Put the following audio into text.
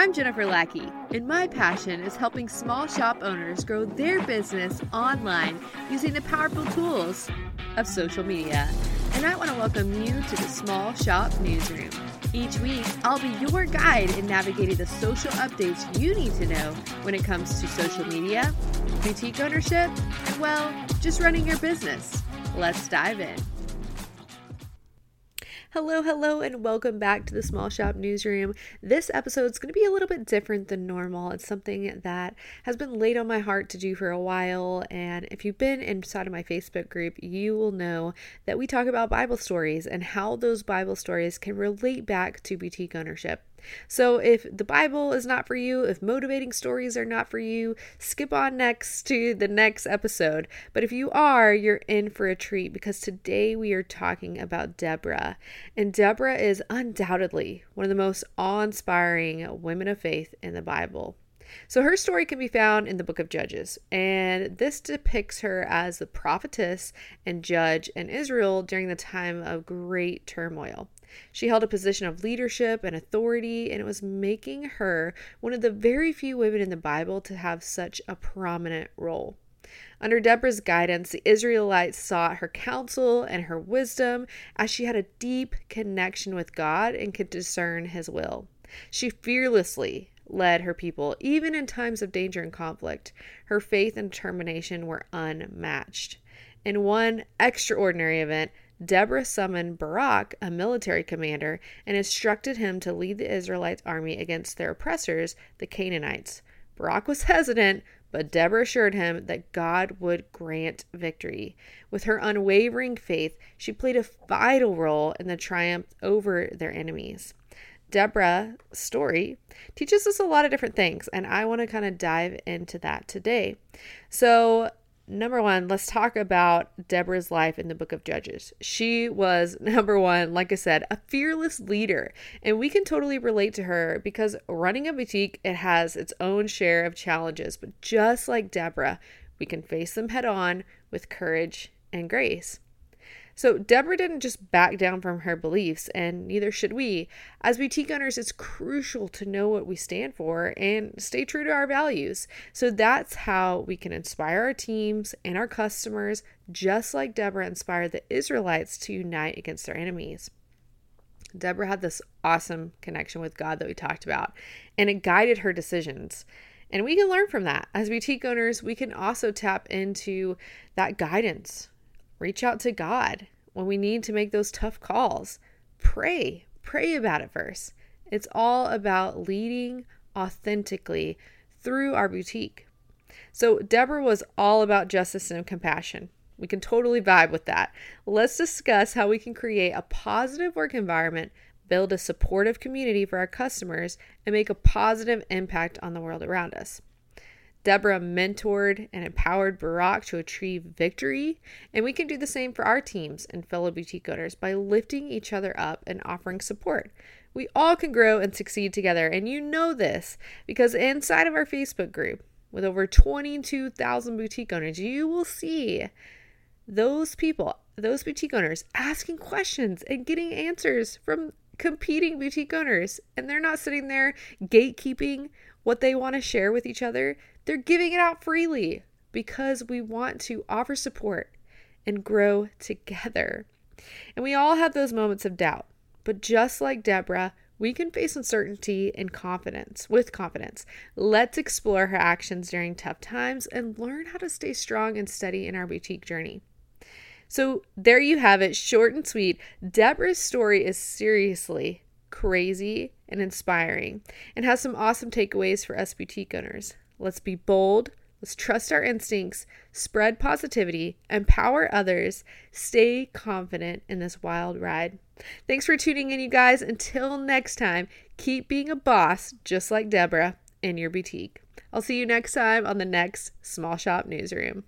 I'm Jennifer Lackey, and my passion is helping small shop owners grow their business online using the powerful tools of social media. And I want to welcome you to the Small Shop Newsroom. Each week, I'll be your guide in navigating the social updates you need to know when it comes to social media, boutique ownership, and well, just running your business. Let's dive in. Hello, hello, and welcome back to the Small Shop Newsroom. This episode is going to be a little bit different than normal. It's something that has been laid on my heart to do for a while. And if you've been inside of my Facebook group, you will know that we talk about Bible stories and how those Bible stories can relate back to boutique ownership. So, if the Bible is not for you, if motivating stories are not for you, skip on next to the next episode. But if you are, you're in for a treat because today we are talking about Deborah. And Deborah is undoubtedly one of the most awe inspiring women of faith in the Bible. So her story can be found in the book of Judges, and this depicts her as the prophetess and judge in Israel during the time of great turmoil. She held a position of leadership and authority, and it was making her one of the very few women in the Bible to have such a prominent role. Under Deborah's guidance, the Israelites sought her counsel and her wisdom as she had a deep connection with God and could discern his will. She fearlessly led her people, even in times of danger and conflict. Her faith and determination were unmatched. In one extraordinary event, Deborah summoned Barak, a military commander, and instructed him to lead the Israelites' army against their oppressors, the Canaanites. Barak was hesitant, but Deborah assured him that God would grant victory. With her unwavering faith, she played a vital role in the triumph over their enemies. Deborah's story teaches us a lot of different things, and I want to kind of dive into that today. So, number one, let's talk about Deborah's life in the book of Judges. She was, number one, like I said, a fearless leader. And we can totally relate to her because running a boutique, it has its own share of challenges. But just like Deborah, we can face them head on with courage and grace. So Deborah didn't just back down from her beliefs, and neither should we. As boutique owners, it's crucial to know what we stand for and stay true to our values. So that's how we can inspire our teams and our customers, just like Deborah inspired the Israelites to unite against their enemies. Deborah had this awesome connection with God that we talked about, and it guided her decisions. And we can learn from that. As boutique owners, we can also tap into that guidance reach out to God when we need to make those tough calls. Pray, pray about it first. It's all about leading authentically through our boutique. So, Deborah was all about justice and compassion. We can totally vibe with that. Let's discuss how we can create a positive work environment, build a supportive community for our customers, and make a positive impact on the world around us. Deborah mentored and empowered Barak to achieve victory, and we can do the same for our teams and fellow boutique owners by lifting each other up and offering support. We all can grow and succeed together, and you know this because inside of our Facebook group, with over 22,000 boutique owners, you will see those people, those boutique owners, asking questions and getting answers from competing boutique owners. And they're not sitting there gatekeeping what they want to share with each other. They're giving it out freely because we want to offer support and grow together. And we all have those moments of doubt. But just like Deborah, we can face uncertainty and confidence with confidence. Let's explore her actions during tough times and learn how to stay strong and steady in our boutique journey. So, there you have it, short and sweet. Deborah's story is seriously crazy and inspiring and has some awesome takeaways for us boutique owners. Let's be bold. Let's trust our instincts, spread positivity, empower others, stay confident in this wild ride. Thanks for tuning in, you guys. Until next time, keep being a boss just like Deborah in your boutique. I'll see you next time on the next Small Shop Newsroom.